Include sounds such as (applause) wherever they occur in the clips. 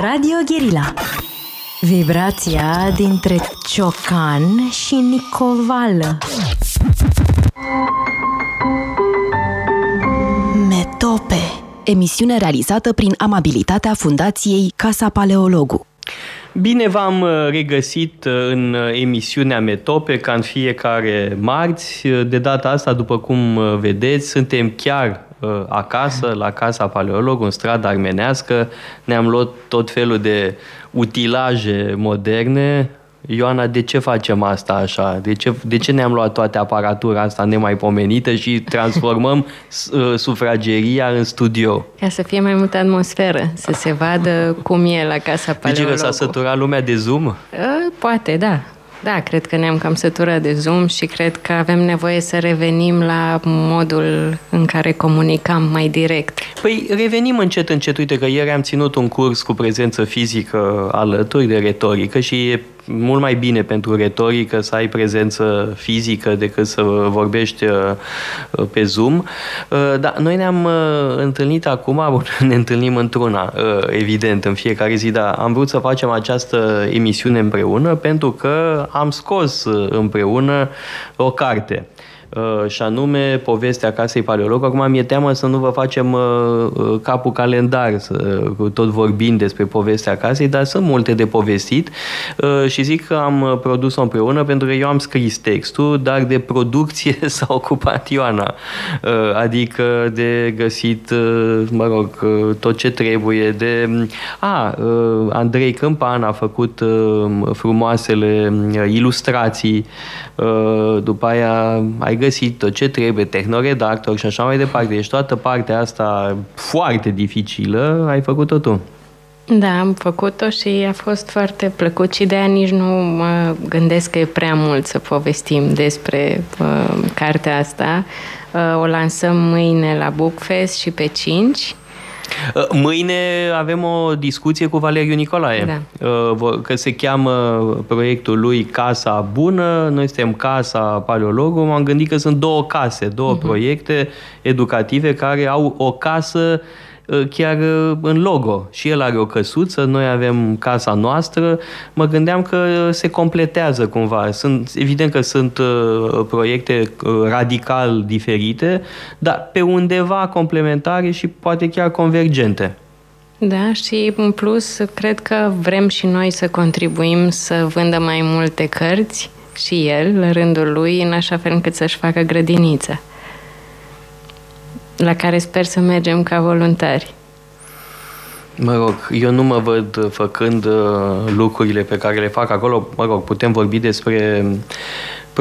Radio Guerilla Vibrația dintre Ciocan și Nicovală Metope Emisiune realizată prin amabilitatea Fundației Casa Paleologu. Bine v-am uh, regăsit uh, în uh, emisiunea Metope, ca în fiecare marți. De data asta, după cum vedeți, suntem chiar acasă, la Casa Paleolog, în strada armenească. Ne-am luat tot felul de utilaje moderne, Ioana, de ce facem asta așa? De ce, de ce ne-am luat toate aparatura asta nemaipomenită și transformăm (laughs) uh, sufrageria în studio? Ca să fie mai multă atmosferă, să se vadă cum e la casa paleologului. Deci că s-a săturat lumea de Zoom? Uh, poate, da. Da, cred că ne-am cam săturat de Zoom și cred că avem nevoie să revenim la modul în care comunicam mai direct. Păi revenim încet, încet. Uite că ieri am ținut un curs cu prezență fizică alături de retorică și e mult mai bine pentru retorică să ai prezență fizică decât să vorbești uh, pe Zoom. Uh, dar noi ne-am uh, întâlnit acum, (laughs) ne întâlnim într-una, evident, în fiecare zi, dar am vrut să facem această emisiune împreună pentru că am scos împreună o carte. Uh, și anume povestea Casei Paleolog. Acum mi-e teamă să nu vă facem uh, uh, capul calendar, să, tot vorbind despre povestea casei, dar sunt multe de povestit și zic că am produs-o împreună pentru că eu am scris textul, dar de producție (laughs) s-a ocupat Ioana. Adică de găsit, mă rog, tot ce trebuie, de... A, Andrei Câmpan a făcut frumoasele ilustrații, după aia ai găsit găsit tot ce trebuie, tehnoredactor și așa mai departe. Deci toată partea asta foarte dificilă ai făcut-o tu. Da, am făcut-o și a fost foarte plăcut și de aia nici nu mă gândesc că e prea mult să povestim despre uh, cartea asta. Uh, o lansăm mâine la Bookfest și pe 5 Uh, mâine avem o discuție cu Valeriu Nicolae, da. Uh, că se cheamă proiectul lui Casa Bună, noi suntem Casa Paleologu, m-am gândit că sunt două case, două uh-huh. proiecte educative care au o casă Uh, chiar uh, în logo. Și el are o căsuță, noi avem casa noastră. Mă gândeam că se completează cumva. Sunt, evident că sunt uh, proiecte radical diferite, dar pe undeva complementare și poate chiar convergente. Da, și în plus cred că vrem și noi să contribuim să vândă mai multe cărți și el, la rândul lui, în așa fel încât să-și facă grădiniță la care sper să mergem ca voluntari. Mă rog, eu nu mă văd făcând uh, lucrurile pe care le fac acolo. Mă rog, putem vorbi despre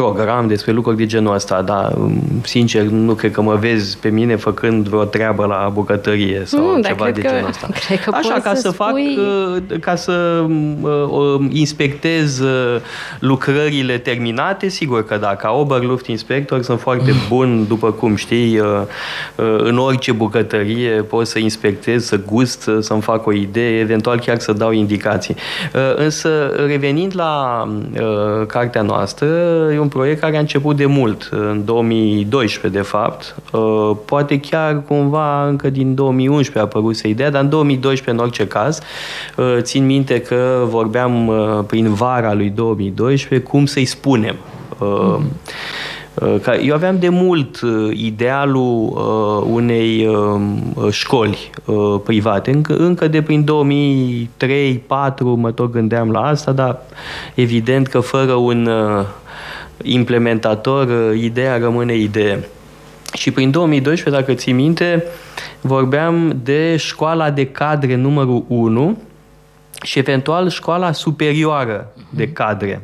program, despre lucruri de genul ăsta, dar um, sincer nu cred că mă vezi pe mine făcând vreo treabă la bucătărie sau nu, ceva de că, genul ăsta. (laughs) Cred că Așa, ca să, să fac, spui... uh, ca să uh, inspectez uh, lucrările terminate, sigur că da, ca Oberluft inspector sunt foarte (clears throat) bun, după cum știi, în orice bucătărie pot să inspectez, să gust, să-mi fac o idee, eventual chiar să dau indicații. Însă, revenind la cartea noastră, e un proiect care a început de mult, în 2012 de fapt. Uh, poate chiar cumva încă din 2011 a apărut ideea, dar în 2012 în orice caz. Uh, țin minte că vorbeam uh, prin vara lui 2012 cum să-i spunem. Eu aveam de mult idealul unei școli private. Încă, încă de prin 2003-2004 mă tot gândeam la asta, dar evident că fără un implementator, uh, ideea rămâne idee. Și prin 2012, dacă ții minte, vorbeam de școala de cadre numărul 1 și eventual școala superioară de mhm. cadre.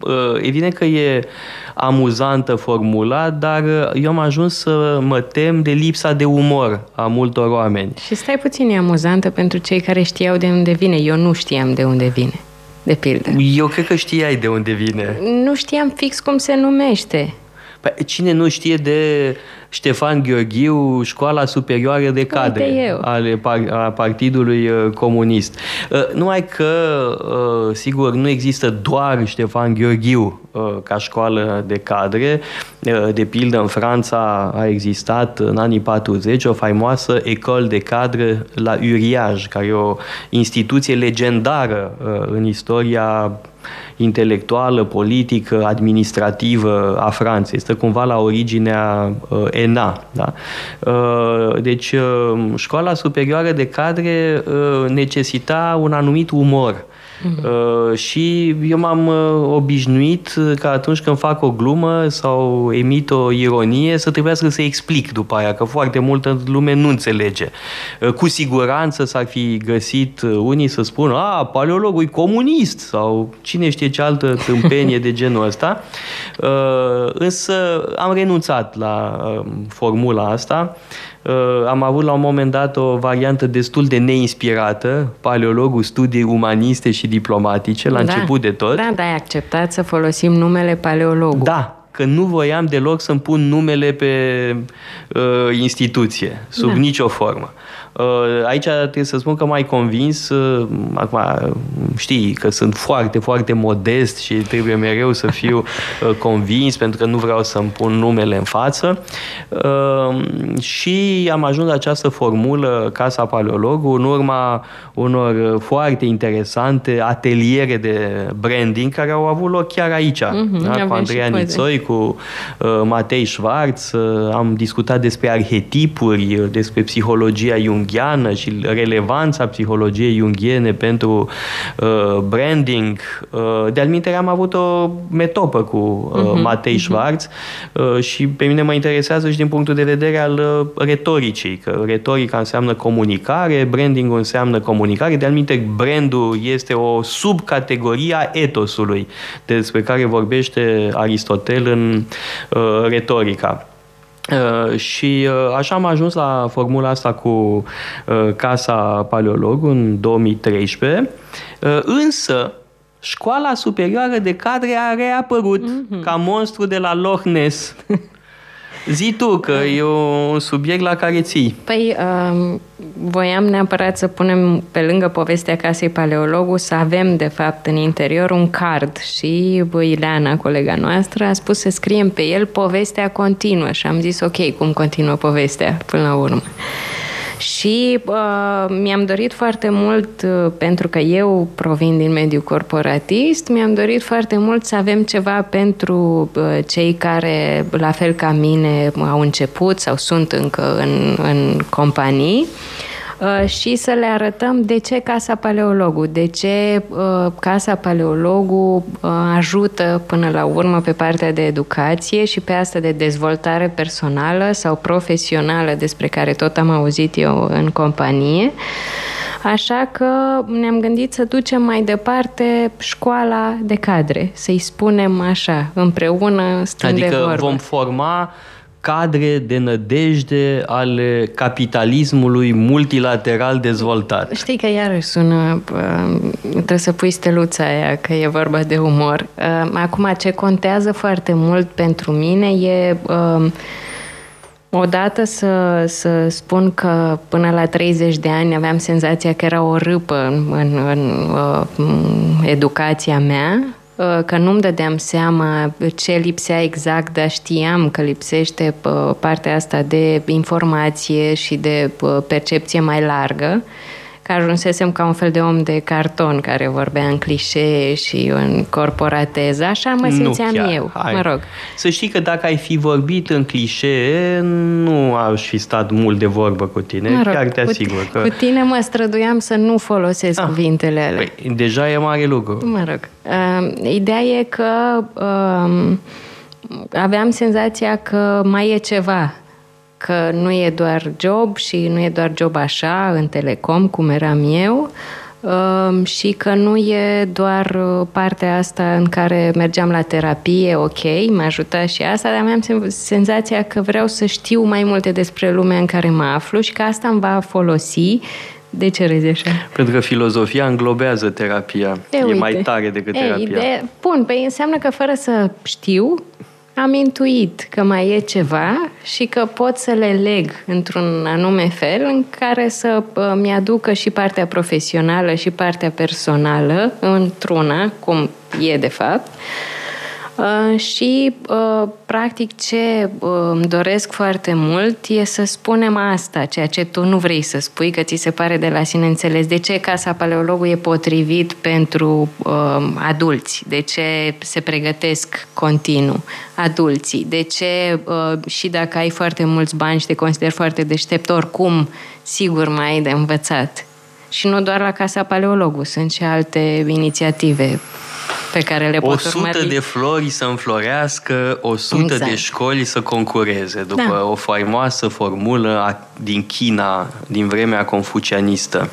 Uh, evident că e amuzantă formula, dar uh, eu am ajuns să mă tem de lipsa de umor a multor oameni. Și stai puțin, e amuzantă pentru cei care știau de unde vine. Eu nu știam de unde vine de pildă. Eu cred că știai de unde vine. Nu știam fix cum se numește. Păi, cine nu știe de Ștefan Gheorghiu, școala superioară de cadre ale a Partidului uh, Comunist. Uh, numai că, uh, sigur, nu există doar Ștefan Gheorghiu ca școală de cadre. De pildă, în Franța a existat în anii 40 o faimoasă École de cadre la Uriage, care e o instituție legendară în istoria intelectuală, politică, administrativă a Franței. Este cumva la originea uh, ENA. Da? Uh, deci, uh, școala superioară de cadre uh, necesita un anumit umor Uh, și eu m-am uh, obișnuit că atunci când fac o glumă sau emit o ironie să trebuiască să explic după aia, că foarte multă lume nu înțelege. Uh, cu siguranță s-ar fi găsit uh, unii să spună a, paleologul e comunist sau cine știe ce altă tâmpenie de genul ăsta. Uh, însă am renunțat la uh, formula asta Uh, am avut la un moment dat o variantă destul de neinspirată, paleologul studii umaniste și diplomatice, la da, început de tot. Da, dar ai acceptat să folosim numele paleologul. Da, că nu voiam deloc să-mi pun numele pe uh, instituție, sub da. nicio formă. Uh, aici trebuie să spun că m-ai convins, uh, acum știi că sunt foarte, foarte modest și trebuie mereu să fiu (laughs) uh, convins pentru că nu vreau să-mi pun numele în față și am ajuns la această formulă Casa Paleologul în urma unor foarte interesante ateliere de branding care au avut loc chiar aici, mm-hmm, da? cu Andreea Nițoi, cu Matei Schwarz, am discutat despre arhetipuri, despre psihologia Jung junghiană și relevanța psihologiei junghiene pentru uh, branding. Uh, de-al am avut o metopă cu uh, uh-huh, Matei uh-huh. Schwarz uh, și pe mine mă interesează și din punctul de vedere al uh, retoricii, că retorica înseamnă comunicare, brandingul înseamnă comunicare, de-al brandul este o subcategorie a etosului despre care vorbește Aristotel în uh, retorica. Uh, și uh, așa am ajuns la formula asta cu uh, Casa Paleolog în 2013, uh, însă școala superioară de cadre a reapărut mm-hmm. ca monstru de la Loch Ness. (laughs) Zi tu, că e un subiect la care ții. Păi, uh, voiam neapărat să punem pe lângă povestea casei paleologul să avem, de fapt, în interior un card și Ileana, colega noastră, a spus să scriem pe el povestea continuă și am zis, ok, cum continuă povestea până la urmă. Și uh, mi-am dorit foarte mult, uh, pentru că eu provin din mediul corporatist, mi-am dorit foarte mult să avem ceva pentru uh, cei care, la fel ca mine, au început sau sunt încă în, în companii. Uh, Uh, și să le arătăm de ce Casa Paleologu, de ce uh, Casa Paleologu uh, ajută până la urmă pe partea de educație și pe asta de dezvoltare personală sau profesională despre care tot am auzit eu în companie. Așa că ne-am gândit să ducem mai departe școala de cadre, să-i spunem așa, împreună stând Adică de vorbă. vom forma cadre de nădejde ale capitalismului multilateral dezvoltat. Știi că iarăși sună, trebuie să pui steluța aia, că e vorba de umor. Acum, ce contează foarte mult pentru mine e Odată să, să spun că până la 30 de ani aveam senzația că era o râpă în, în, în, în educația mea, Uh, că nu-mi dădeam seama ce lipsea exact, dar știam că lipsește uh, partea asta de informație și de uh, percepție mai largă că ajunsesem ca un fel de om de carton care vorbea în clișee și în corporateză. Așa mă simțeam nu chiar. eu, Hai. mă rog. Să știi că dacă ai fi vorbit în clișee, nu aș fi stat mult de vorbă cu tine, mă rog, chiar te asigur. Cu, că... cu tine mă străduiam să nu folosesc ah, cuvintele alea. Păi, deja e mare lucru. Mă rog. Uh, ideea e că uh, aveam senzația că mai e ceva că nu e doar job și nu e doar job așa, în telecom, cum eram eu, um, și că nu e doar uh, partea asta în care mergeam la terapie, ok, mă ajuta și asta, dar am senzația că vreau să știu mai multe despre lumea în care mă aflu și că asta îmi va folosi de ce rezi așa? Pentru că filozofia înglobează terapia. E, e mai tare decât terapia. de... Bun, păi înseamnă că fără să știu, am intuit că mai e ceva și că pot să le leg într-un anume fel în care să uh, mi-aducă și partea profesională și partea personală într-una, cum e de fapt. Uh, și, uh, practic, ce uh, îmi doresc foarte mult e să spunem asta, ceea ce tu nu vrei să spui, că ți se pare de la sine înțeles. De ce Casa Paleologului e potrivit pentru adulți? De ce se pregătesc continuu adulții? De ce, și dacă ai foarte mulți bani și te consideri foarte deștept, oricum, sigur mai ai de învățat? Și nu doar la Casa Paleologu, sunt și alte inițiative pe care le pot 100 urmări. de flori să înflorească, 100 exact. de școli să concureze, după da. o faimoasă formulă din China, din vremea confucianistă.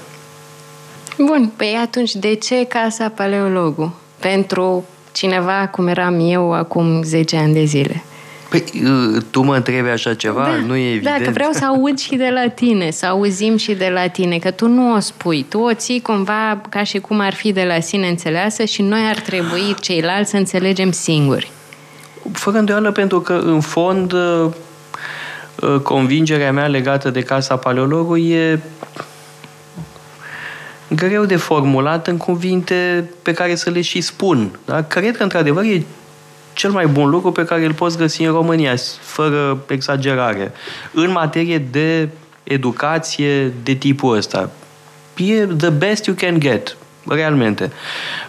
Bun, păi atunci de ce Casa Paleologu? Pentru cineva cum eram eu acum 10 ani de zile. Păi, uh, tu mă întrebi așa ceva? Da, nu e evident. Da, că vreau să aud și de la tine, să auzim și de la tine, că tu nu o spui, tu o ții cumva ca și cum ar fi de la sine înțeleasă și noi ar trebui ceilalți să înțelegem singuri. Fără îndoială, pentru că, în fond, uh, uh, convingerea mea legată de Casa Paleologului e greu de formulat în cuvinte pe care să le și spun. Da? Cred că, într-adevăr, e cel mai bun lucru pe care îl poți găsi în România, fără exagerare, în materie de educație de tipul ăsta. E the best you can get, realmente.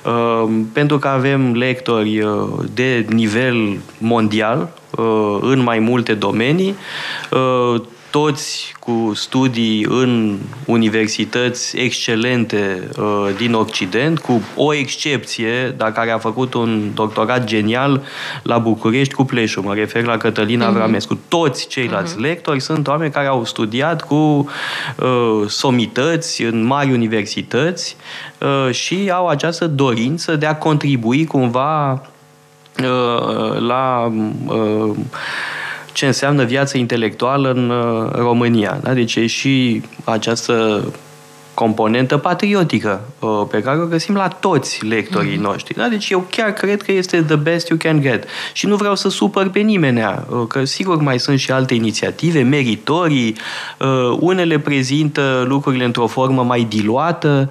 Uh, pentru că avem lectori uh, de nivel mondial uh, în mai multe domenii, uh, toți cu studii în universități excelente uh, din Occident, cu o excepție, dar care a făcut un doctorat genial la București cu Pleșu. Mă refer la Cătălina mm-hmm. Avramescu. Toți ceilalți mm-hmm. lectori sunt oameni care au studiat cu uh, somități în mari universități uh, și au această dorință de a contribui cumva uh, la uh, ce înseamnă viața intelectuală în uh, România. Da? Deci e și această componentă patriotică uh, pe care o găsim la toți lectorii mm-hmm. noștri. Da? Deci eu chiar cred că este the best you can get. Și nu vreau să supăr pe nimeni, uh, că sigur mai sunt și alte inițiative, meritorii, unele prezintă lucrurile într-o formă mai diluată,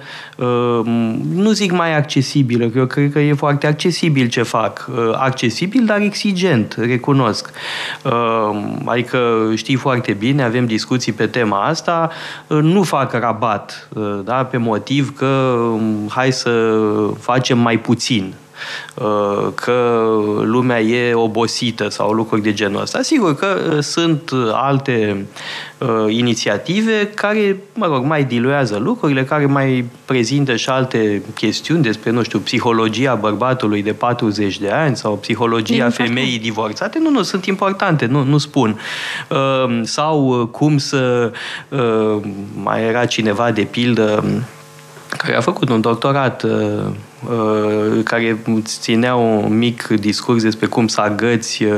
nu zic mai accesibilă, că eu cred că e foarte accesibil ce fac. Accesibil, dar exigent, recunosc. Adică știi foarte bine, avem discuții pe tema asta, nu fac rabat da, pe motiv că um, hai să facem mai puțin. Uh, că lumea e obosită sau lucruri de genul ăsta. Sigur că uh, sunt alte uh, inițiative care, mă rog, mai diluează lucrurile, care mai prezintă și alte chestiuni despre, nu știu, psihologia bărbatului de 40 de ani sau psihologia femeii divorțate. Nu, nu, sunt importante, nu, nu spun. Sau cum să mai era cineva de pildă care a făcut un doctorat Uh, care ținea un mic discurs despre cum să agăți uh,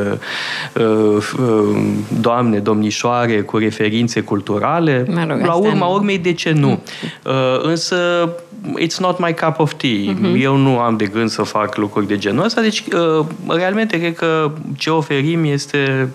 uh, doamne, domnișoare cu referințe culturale. Mă rog, La urma urmei, de ce nu? Însă, it's not my cup of tea. Uh-huh. Eu nu am de gând să fac lucruri de genul ăsta, deci realmente cred că ce oferim este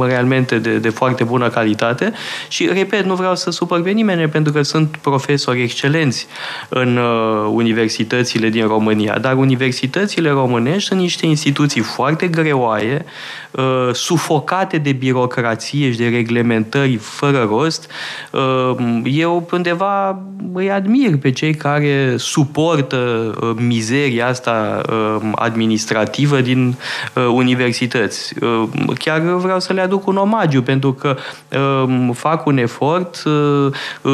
realmente de, de foarte bună calitate și, repet, nu vreau să supăr pe nimeni pentru că sunt profesori excelenți în uh, universitățile din România, dar universitățile românești sunt niște instituții foarte greoaie, uh, sufocate de birocrație și de reglementări fără rost. Uh, eu undeva îi admir pe cei care suportă uh, mizeria asta uh, administrativă din uh, universități. Uh, chiar vreau să le aduc un omagiu, pentru că uh, fac un efort, uh,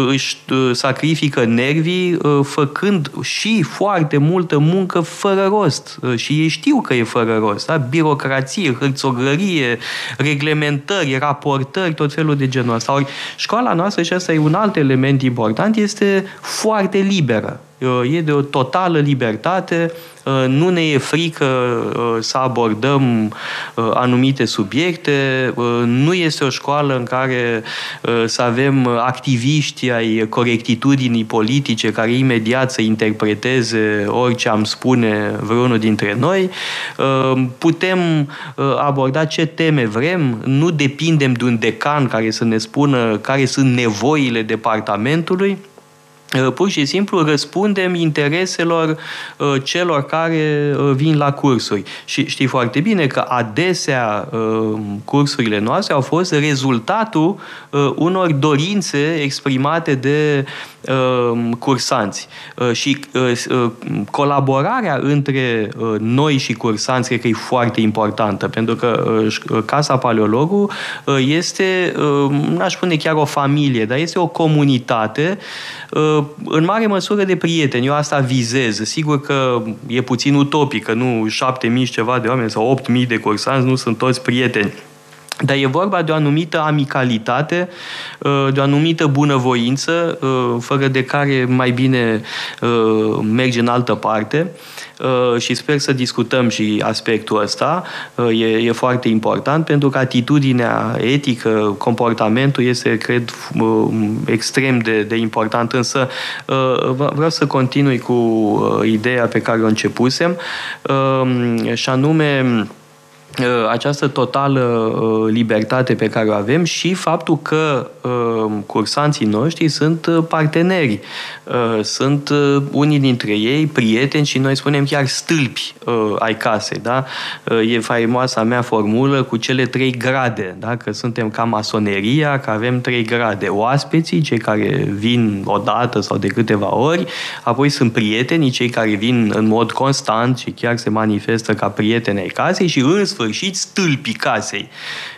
își uh, sacrifică nervii, uh, făcând și foarte multă muncă fără rost. Uh, și ei știu că e fără rost. Da? Birocrație, hârțogărie, reglementări, raportări, tot felul de genul ăsta. Ori școala noastră, și asta e un alt element important, este foarte liberă. E de o totală libertate. Uh, nu ne e frică uh, să abordăm uh, anumite subiecte, nu este o școală în care să avem activiști ai corectitudinii politice care imediat să interpreteze orice am spune vreunul dintre noi. Putem aborda ce teme vrem, nu depindem de un decan care să ne spună care sunt nevoile departamentului, Uh, pur și simplu răspundem intereselor uh, celor care uh, vin la cursuri. Și știi foarte bine că adesea cursurile noastre au fost rezultatul unor dorințe exprimate de cursanți. Și colaborarea între noi și cursanți cred că e foarte importantă, pentru că Casa Paleologu este, n-aș spune chiar o familie, dar este o comunitate în mare măsură de prieteni. Eu asta vizez. Sigur că e puțin utopic, că nu șapte mii ceva de oameni sau opt mii de cursanți nu sunt toți prieteni. Dar e vorba de o anumită amicalitate, uh, de o anumită bunăvoință, uh, fără de care mai bine uh, mergi în altă parte și sper să discutăm și aspectul ăsta. E, e foarte important pentru că atitudinea etică, comportamentul este, cred, extrem de, de important, însă vreau să continui cu ideea pe care o începusem și anume Uh, această totală uh, libertate pe care o avem și faptul că uh, cursanții noștri sunt parteneri, sunt unii dintre ei prieteni și noi spunem chiar stâlpi ai casei. Da? E faimoasa mea formulă cu cele trei grade, da? că suntem ca masoneria, că avem trei grade. Oaspeții, cei care vin o dată sau de câteva ori, apoi sunt prietenii, cei care vin în mod constant și chiar se manifestă ca prieteni ai casei și în sfârșit stâlpii casei.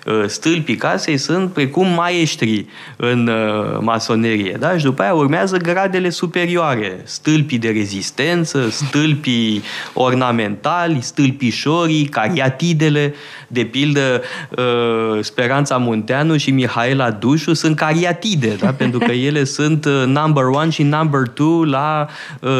Uh, stâlpii casei sunt precum maestri în uh, masonerie. Da? Și după aia urmează gradele superioare. Stâlpii de rezistență, stâlpii ornamentali, stâlpișorii, cariatidele. De pildă, uh, Speranța Munteanu și Mihaela Dușu sunt cariatide, da? pentru că (laughs) ele sunt number one și number two la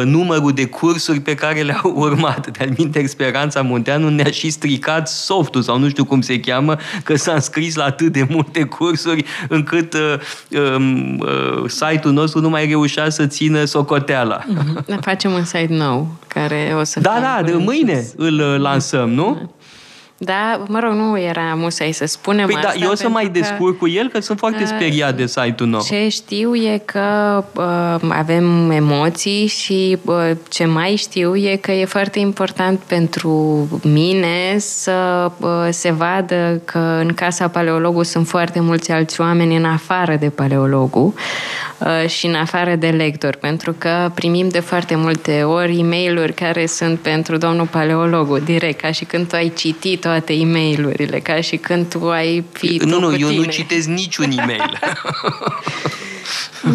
numărul de cursuri pe care le-au (laughs) urmat. De-al minte, Speranța Munteanu ne-a și stricat softul sau nu știu cum se cheamă, că s-a înscris la atât de multe cursuri încât uh, um, uh, site-ul nostru nu mai reușea să țină socoteala. Mm-hmm. Facem un site nou care o să Da, da, de mâine îl uh, lansăm, nu? Da. Da, mă rog, nu era musai să spunem păi asta. da, eu să mai descurc cu el, că sunt foarte speriat de site-ul nou. Ce știu e că uh, avem emoții și uh, ce mai știu e că e foarte important pentru mine să uh, se vadă că în casa paleologului sunt foarte mulți alți oameni în afară de paleologul uh, și în afară de lector, pentru că primim de foarte multe ori e mail care sunt pentru domnul paleologul, direct, ca și când tu ai citit toate e mail ca și când tu ai fi Nu, nu, eu tine. nu citesc niciun e-mail.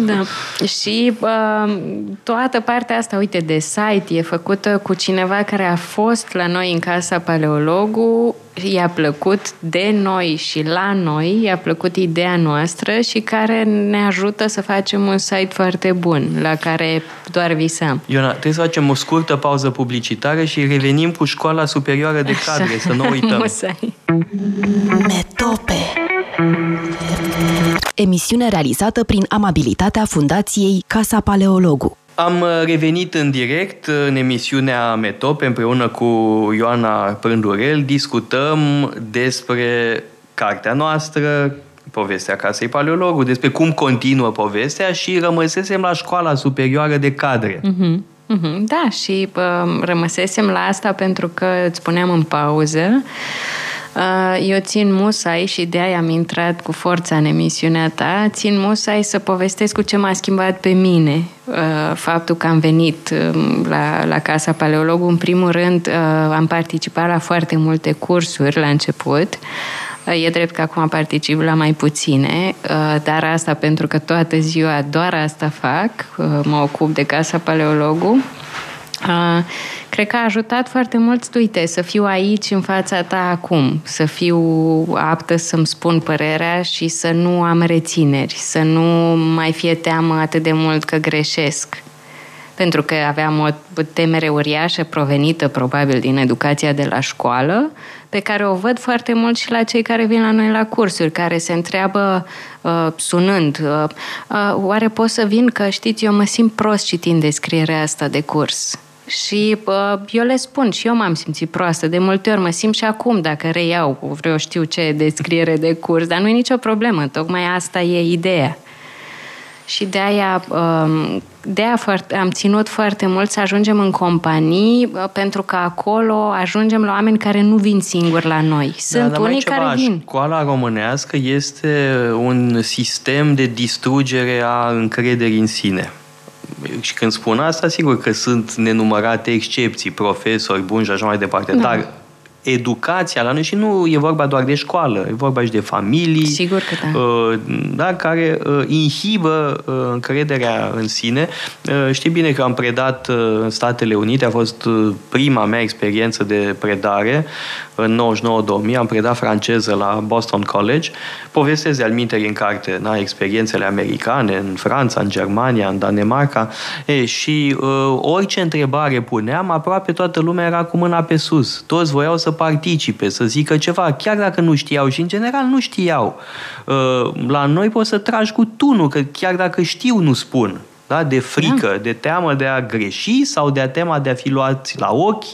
da. Și uh, toată partea asta, uite, de site e făcută cu cineva care a fost la noi în casa paleologu, i-a plăcut de noi și la noi, i-a plăcut ideea noastră și care ne ajută să facem un site foarte bun, la care doar visăm. Iona, trebuie să facem o scurtă pauză publicitară și revenim cu școala superioară de cadre, Așa. să nu uităm. (laughs) Metope Emisiune realizată prin amabilitatea Fundației Casa Paleologu. Am uh, revenit în direct în emisiunea Metope împreună cu Ioana Prândurel. Discutăm despre cartea noastră, povestea Casei Paleologu, despre cum continuă povestea și rămăsesem la școala superioară de cadre. Mm-hmm. Mm-hmm. Da, și uh, rămăsesem la asta pentru că îți spuneam în pauză Uh, eu țin musai și de aia am intrat cu forța în emisiunea ta, țin musai să povestesc cu ce m-a schimbat pe mine uh, faptul că am venit um, la, la Casa Paleologu. În primul rând, uh, am participat la foarte multe cursuri la început. E drept că acum particip la mai puține, dar asta pentru că toată ziua doar asta fac, mă ocup de Casa Paleologu cred că a ajutat foarte mult, uite, să fiu aici în fața ta acum, să fiu aptă să-mi spun părerea și să nu am rețineri, să nu mai fie teamă atât de mult că greșesc. pentru că aveam o temere uriașă provenită probabil din educația de la școală, pe care o văd foarte mult și la cei care vin la noi la cursuri, care se întreabă uh, sunând, uh, uh, oare pot să vin că știți, eu mă simt prost citind descrierea asta de curs. Și uh, eu le spun, și eu m-am simțit proastă. De multe ori mă simt și acum dacă reiau cu vreo știu ce descriere de curs, dar nu e nicio problemă, tocmai asta e ideea. Și de aia, um, de aia am ținut foarte mult să ajungem în companii, uh, pentru că acolo ajungem la oameni care nu vin singuri la noi. Da, Sunt da, unii care vin. Școala românească este un sistem de distrugere a încrederii în sine. Și când spun asta, sigur că sunt nenumărate excepții, profesori buni și așa mai departe, da. dar educația la noi și nu e vorba doar de școală, e vorba și de familii, Sigur că da. Uh, da care uh, inhibă uh, încrederea în sine. Știi bine că am predat în Statele Unite, a fost prima mea experiență de predare în 99-2000, am predat franceză la Boston College, povestesc de-al în carte, na, experiențele americane, în Franța, în Germania, în Danemarca, e, și uh, orice întrebare puneam, aproape toată lumea era cu mâna pe sus. Toți voiau să participe, să zică ceva, chiar dacă nu știau și în general nu știau. Uh, la noi poți să tragi cu tunul, că chiar dacă știu, nu spun da? de frică, da. de teamă de a greși sau de a teama de a fi luați la ochi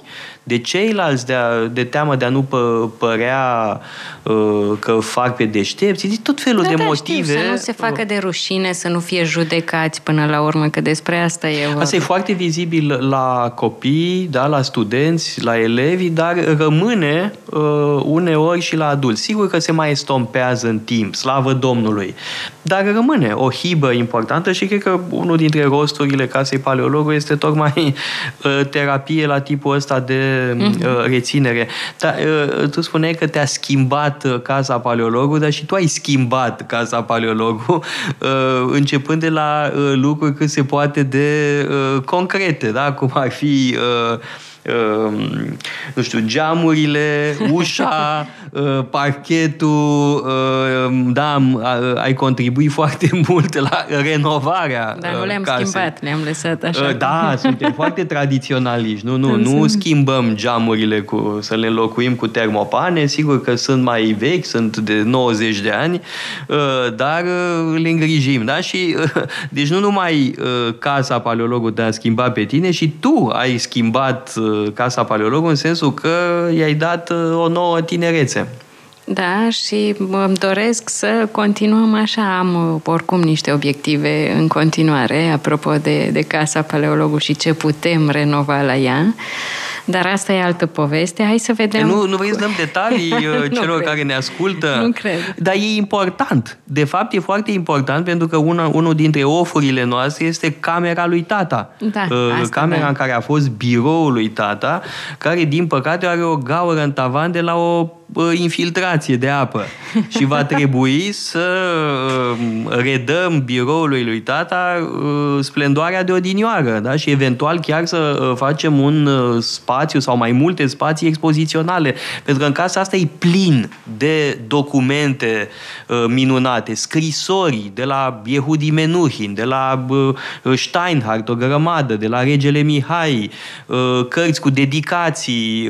de ceilalți, de, a, de teamă de a nu pă, părea uh, că fac pe deștepți, tot felul da, de da, motive. Știu, să nu se facă de rușine, să nu fie judecați până la urmă, că despre asta e vorba. Asta e foarte vizibil la copii, da, la studenți, la elevi, dar rămâne uh, uneori și la adulți. Sigur că se mai estompează în timp, slavă Domnului, dar rămâne o hibă importantă și cred că unul dintre rosturile casei paleologului este tocmai uh, terapie la tipul ăsta de uh-huh. reținere. Dar uh, tu spuneai că te-a schimbat uh, casa paleologului, dar și tu ai schimbat casa paleologului, uh, începând de la lucruri cât se poate de concrete, da? cum ar fi Ehm, nu știu, geamurile, (laughs) ușa, uh, parchetul, ehm, da, ai contribuit foarte (laughs) mult la renovarea Dar nu le-am casei. schimbat, le-am lăsat așa. Uh, da, suntem (laughs) foarte tradiționaliști. Nu, nu, nu schimbăm geamurile cu, să le înlocuim cu termopane. Sigur că sunt mai vechi, sunt de 90 de ani, uh, dar le îngrijim. Da? Și, deci nu numai casa paleologului te-a schimbat pe tine, și tu ai schimbat Casa Paleolog în sensul că i-ai dat uh, o nouă tinerețe. Da, și îmi doresc să continuăm așa. Am uh, oricum niște obiective în continuare, apropo de, de Casa Paleologului și ce putem renova la ea. Dar asta e altă poveste. Hai să vedem... Nu, nu vrei să dăm detalii (laughs) uh, celor cred. care ne ascultă? Nu cred. Dar e important. De fapt, e foarte important pentru că una, unul dintre ofurile noastre este camera lui tata. Da, uh, asta, camera da. în care a fost biroul lui tata, care, din păcate, are o gaură în tavan de la o infiltrație de apă. (laughs) Și va trebui să redăm biroului lui tata splendoarea de odinioară da? și eventual chiar să facem un spațiu sau mai multe spații expoziționale. Pentru că în casa asta e plin de documente minunate, scrisori de la Yehudi Menuhin, de la Steinhardt, o grămadă, de la regele Mihai, cărți cu dedicații,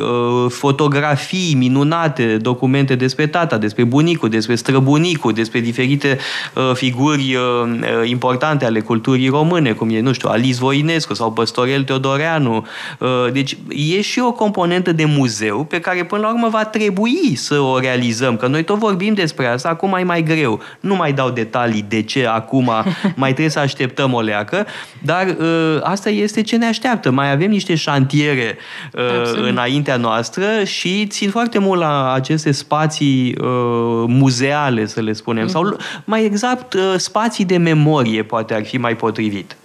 fotografii minunate documente despre tata, despre bunicul, despre străbunicul, despre diferite uh, figuri uh, uh, importante ale culturii române, cum e, nu știu, Alice Voinescu sau Păstorel Teodoreanu. Uh, deci e și o componentă de muzeu pe care până la urmă va trebui să o realizăm, că noi tot vorbim despre asta, acum mai mai greu. Nu mai dau detalii de ce acum (laughs) mai trebuie să așteptăm o leacă, dar uh, asta este ce ne așteaptă. Mai avem niște șantiere uh, înaintea noastră și țin foarte mult la aceste spații uh, muzeale, să le spunem, mm-hmm. sau mhm. mai exact uh, spații de memorie, poate ar fi mai potrivit.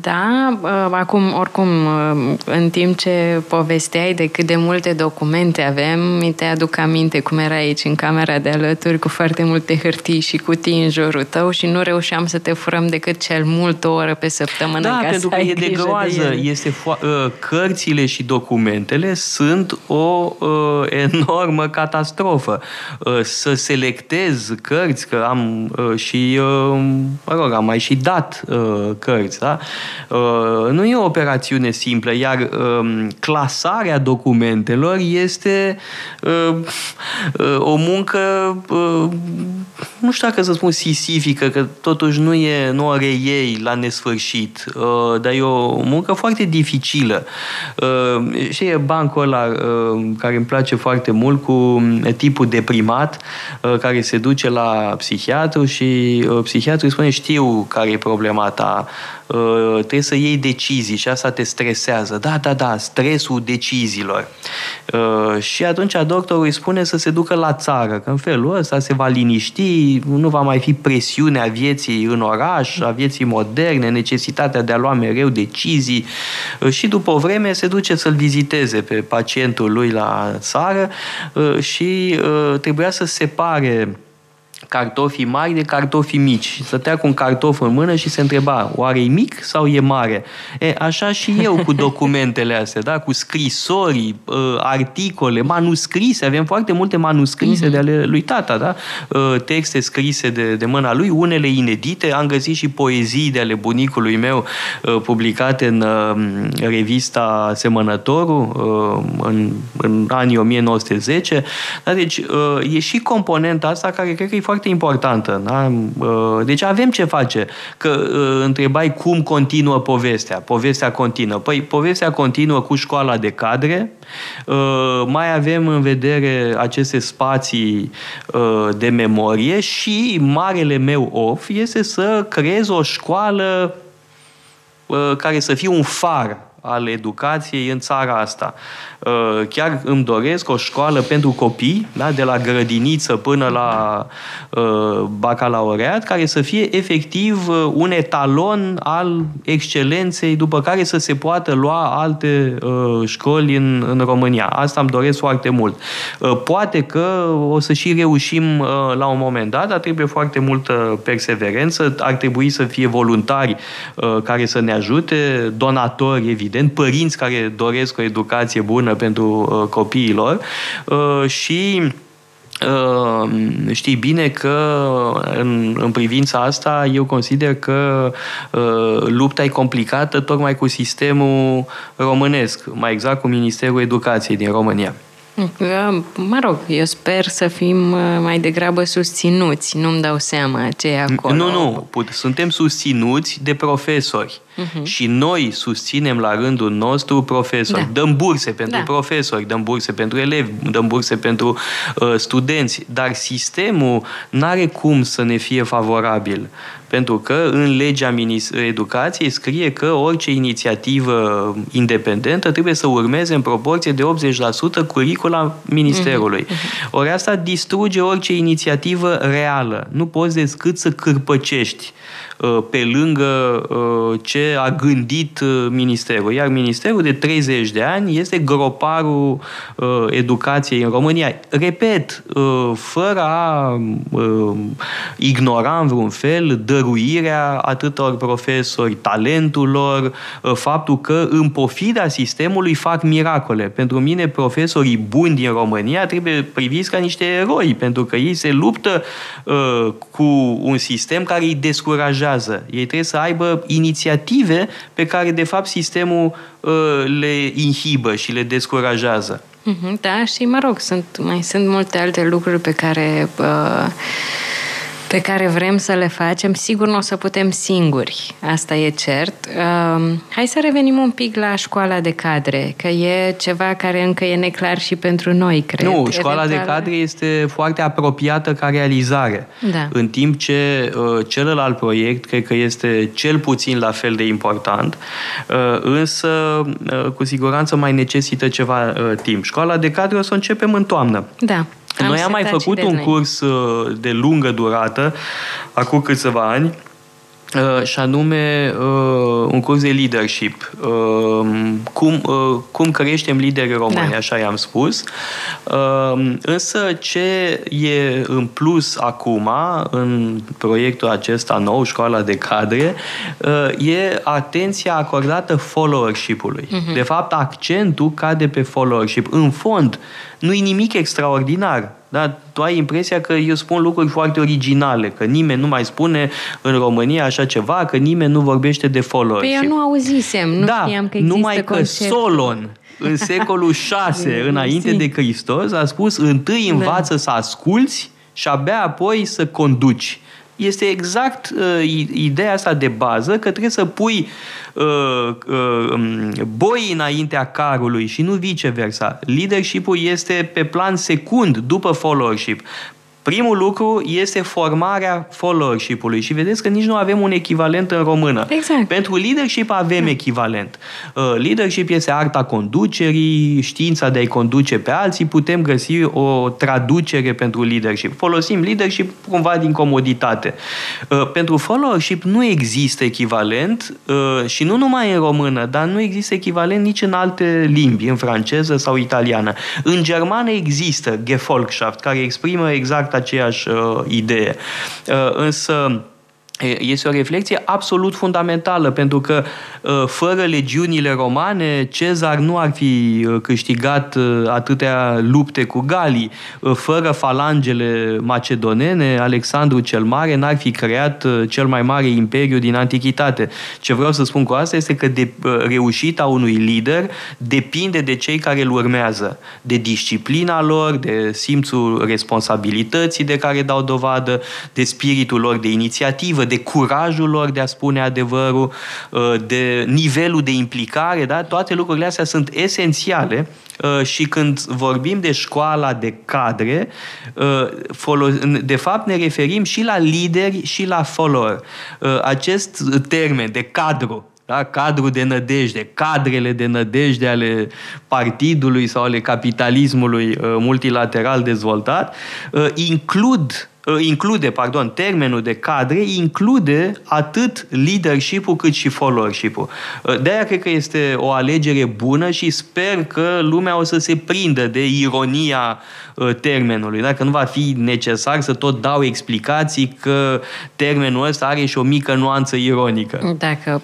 Da, acum, oricum, în timp ce povesteai de cât de multe documente avem, mi te aduc aminte cum era aici în camera de alături cu foarte multe hârtii și cutii în jurul tău și nu reușeam să te furăm decât cel mult o oră pe săptămână da, ca pentru să că ai e de groază. De este fo- ă, cărțile și documentele sunt o uh, enormă catastrofă. Uh, să selectez cărți, că am uh, și, uh, mă rog, am mai și dat uh, cărți, da? Nu e o operațiune simplă, iar um, clasarea documentelor este o muncă, nu știu dacă să spun sisifică, că totuși nu, e, nu o reiei la nesfârșit, dar e o muncă foarte dificilă. Și e bancul ăla care îmi place foarte mult cu tipul deprimat care se duce la psihiatru și psihiatru îi spune știu care e problema ta, uh, trebuie să iei decizii și asta te stresează. Da, da, da, stresul deciziilor. Uh, și atunci doctorul îi spune să se ducă la țară, că în felul ăsta se va liniști, nu va mai fi presiunea vieții în oraș, a vieții moderne, necesitatea de a lua mereu decizii uh, și după o vreme se duce să-l viziteze pe pacientul lui la țară și trebuia să separe cartofii mari de cartofii mici. Și stătea cu un cartof în mână și se întreba, oare e mic sau e mare? E, așa și eu cu documentele astea, da? cu scrisori, ă, articole, manuscrise, avem foarte multe manuscrise de ale lui tata, da? Ă, texte scrise de, de mâna lui, unele inedite, am găsit și poezii de ale bunicului meu ă, publicate în revista Semănătorul în, în anii 1910. Da? Deci e și componenta asta care cred că e foarte foarte importantă. Da? Uh, deci avem ce face. Că uh, întrebai cum continuă povestea. Povestea continuă. Păi povestea continuă cu școala de cadre. Uh, mai avem în vedere aceste spații de memorie și marele meu of este să creez o școală care să fie un far al educației în țara asta. Uh, chiar îmi doresc o școală pentru copii, da, de la grădiniță până la uh, bacalaureat, care să fie efectiv uh, un etalon al excelenței, după care să se poată lua alte școli în, în România. Asta îmi doresc foarte mult. Poate că o să și reușim la un moment dat, dar trebuie foarte multă perseverență, ar trebui să fie voluntari care să ne ajute, donatori, evident, părinți care doresc o educație bună pentru uh, copiilor uh, și uh, știi bine că în, în privința asta eu consider că uh, lupta e complicată tocmai cu sistemul românesc, mai exact cu Ministerul Educației din România. Mă rog, eu sper să fim uh, mai degrabă susținuți. Nu-mi dau seama ce e acolo. Nu, nu. Suntem susținuți de profesori. Uh-huh. Și noi susținem la rândul nostru profesori. Da. Dăm burse pentru da. profesori, dăm burse pentru elevi, dăm burse pentru uh, studenți. Dar sistemul n-are cum să ne fie favorabil. Pentru că în legea educației scrie că orice inițiativă independentă trebuie să urmeze în proporție de 80% curicula ministerului. Uh-huh. Ori asta distruge orice inițiativă reală. Nu poți decât să cârpăcești Uh, pe lângă uh, ce a gândit uh, Ministerul. Iar Ministerul de 30 de ani este groparul educației în România. Repet, fără a ignora în vreun fel dăruirea atâtor profesori, talentul lor, faptul că în pofida sistemului fac miracole. Pentru mine, profesorii buni din România trebuie priviți ca niște eroi, pentru că ei se luptă cu un sistem care îi descurajează funcționează. Ei trebuie să aibă inițiative pe care, de fapt, sistemul uh, le inhibă și le descurajează. Mhm, da, și mă rog, sunt, mai sunt multe alte lucruri pe care uh, pe care vrem să le facem, sigur nu o să putem singuri, asta e cert. Uh, hai să revenim un pic la școala de cadre, că e ceva care încă e neclar și pentru noi, cred. Nu, școala Eventual... de cadre este foarte apropiată ca realizare. Da. În timp ce uh, celălalt proiect, cred că este cel puțin la fel de important, uh, însă uh, cu siguranță mai necesită ceva uh, timp. Școala de cadre o să începem în toamnă. Da. Am Noi am mai făcut un curs uh, de lungă durată, acum câțiva ani, Uh, și anume uh, un curs de leadership. Uh, cum, uh, cum creștem lideri în România, da. așa i-am spus. Uh, însă ce e în plus acum, în proiectul acesta nou, Școala de Cadre, uh, e atenția acordată followership-ului. Uh-huh. De fapt, accentul cade pe followership. În fond, nu e nimic extraordinar Da? Tu ai impresia că eu spun lucruri foarte originale, că nimeni nu mai spune în România așa ceva, că nimeni nu vorbește de followership. Păi eu nu auzisem, nu da, știam că există numai concept. că Solon în secolul (laughs) 6 înainte de Hristos a spus întâi învață da. să asculți și abia apoi să conduci este exact uh, ideea asta de bază că trebuie să pui uh, uh, um, boi înaintea carului și nu viceversa. Leadership-ul este pe plan secund după followership. Primul lucru este formarea followership-ului și vedeți că nici nu avem un echivalent în română. Exact. Pentru leadership avem da. echivalent. Uh, leadership este arta conducerii, știința de a-i conduce pe alții, putem găsi o traducere pentru leadership. Folosim leadership cumva din comoditate. Uh, pentru followership nu există echivalent uh, și nu numai în română, dar nu există echivalent nici în alte limbi, în franceză sau italiană. În germană există Gefolgschaft, care exprimă exact aceeași uh, idee. Uh, însă este o reflexie absolut fundamentală, pentru că uh, fără legiunile romane, Cezar nu ar fi uh, câștigat uh, atâtea lupte cu Galii. Fără falangele macedonene, Alexandru cel Mare n-ar fi creat cel mai mare imperiu din antichitate. Ce vreau să spun cu asta este că de reușita unui lider depinde de cei care îl urmează, de disciplina lor, de simțul responsabilității de care dau dovadă, de spiritul lor de inițiativă, de curajul lor de a spune adevărul, uh, de nivelul de implicare, da? toate lucrurile astea sunt esențiale uh, și când vorbim de școala de cadre, uh, de fapt ne referim și la lideri și la follower. Acest termen de cadru, da? cadru de nădejde, cadrele de nădejde ale partidului sau ale capitalismului multilateral dezvoltat, includ Uh, include, pardon, termenul de cadre include atât leadership-ul cât și followership-ul. Uh, de-aia cred că este o alegere bună și sper că lumea o să se prindă de ironia uh, termenului. Dacă nu va fi necesar să tot dau explicații că termenul ăsta are și o mică nuanță ironică. Dacă,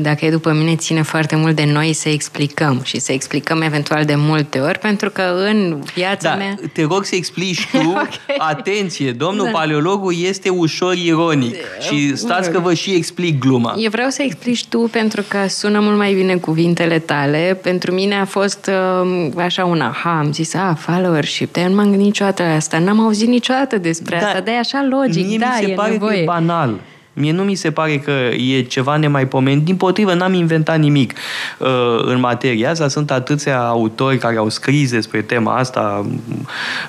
dacă e după mine, ține foarte mult de noi să explicăm și să explicăm eventual de multe ori, pentru că în viața da, mea... Te rog să explici tu, (laughs) okay. atenție, domnul domnul da. paleologul este ușor ironic și stați că vă și explic gluma. Eu vreau să explici tu pentru că sună mult mai bine cuvintele tale. Pentru mine a fost uh, așa un aha, am zis, a, followership, dar eu nu m-am gândit niciodată la asta, n-am auzit niciodată despre da, asta, dar e așa logic, mie da, mi se e pare nevoie. că e banal. Mie nu mi se pare că e ceva nemaipomenit. Din potrivă, n-am inventat nimic uh, în materia asta. Sunt atâția autori care au scris despre tema asta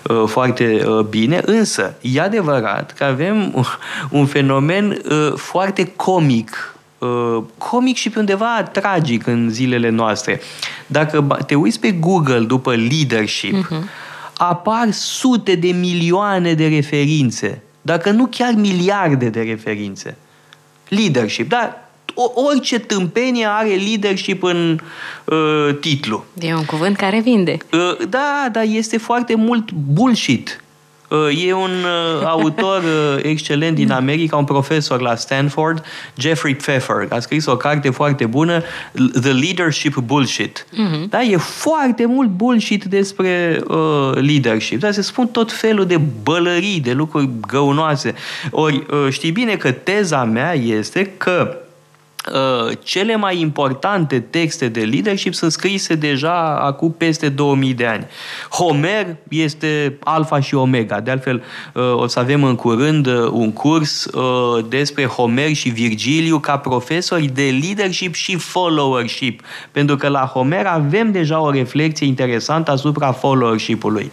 uh, foarte uh, bine, însă e adevărat că avem (laughs) un fenomen uh, foarte comic uh, comic și pe undeva tragic în zilele noastre. Dacă te uiți pe Google după leadership, uh-huh. apar sute de milioane de referințe dacă nu chiar miliarde de referințe. Leadership, da? Orice tâmpenie are leadership în uh, titlu. E un cuvânt care vinde. Uh, da, dar este foarte mult bullshit. Uh, e un uh, autor uh, excelent din America, un profesor la Stanford, Jeffrey Pfeffer. A scris o carte foarte bună, The Leadership Bullshit. Uh-huh. Da, e foarte mult bullshit despre uh, leadership. Da, se spun tot felul de bălării, de lucruri găunoase. Ori uh, știi bine că teza mea este că Uh, cele mai importante texte de leadership sunt scrise deja acum peste 2000 de ani. Homer este alfa și omega. De altfel, uh, o să avem în curând uh, un curs despre Homer și Virgiliu ca profesori de leadership și followership. Pentru că la Homer avem deja o reflexie interesantă asupra followership-ului.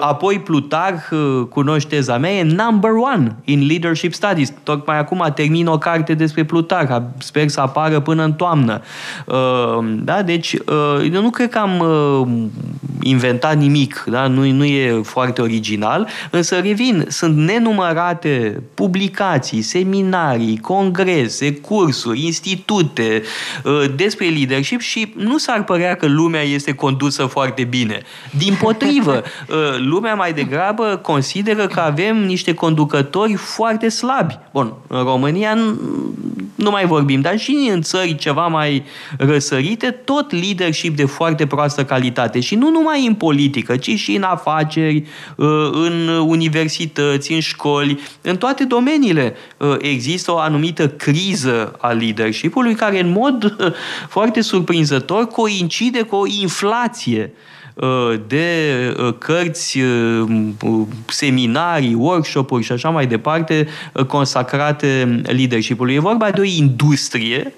Apoi Plutarh, cunoște teza mea, e number one in leadership studies. Tocmai acum termin o carte despre Plutarh sper să apară până în toamnă. Uh, da? Deci, uh, eu nu cred că am uh, inventat nimic, da? nu, nu e foarte original, însă revin, sunt nenumărate publicații, seminarii, congrese, cursuri, institute despre leadership și nu s-ar părea că lumea este condusă foarte bine. Din potrivă, (laughs) lumea mai degrabă consideră că avem niște conducători foarte slabi. Bun, în România nu mai vorbim, dar și în țări ceva mai răsărite, tot leadership de foarte proastă calitate. Și nu numai numai în politică, ci și în afaceri, în universități, în școli, în toate domeniile există o anumită criză a leadership-ului care în mod foarte surprinzător coincide cu o inflație de cărți, seminarii, workshop-uri și așa mai departe consacrate leadership-ului. E vorba de o industrie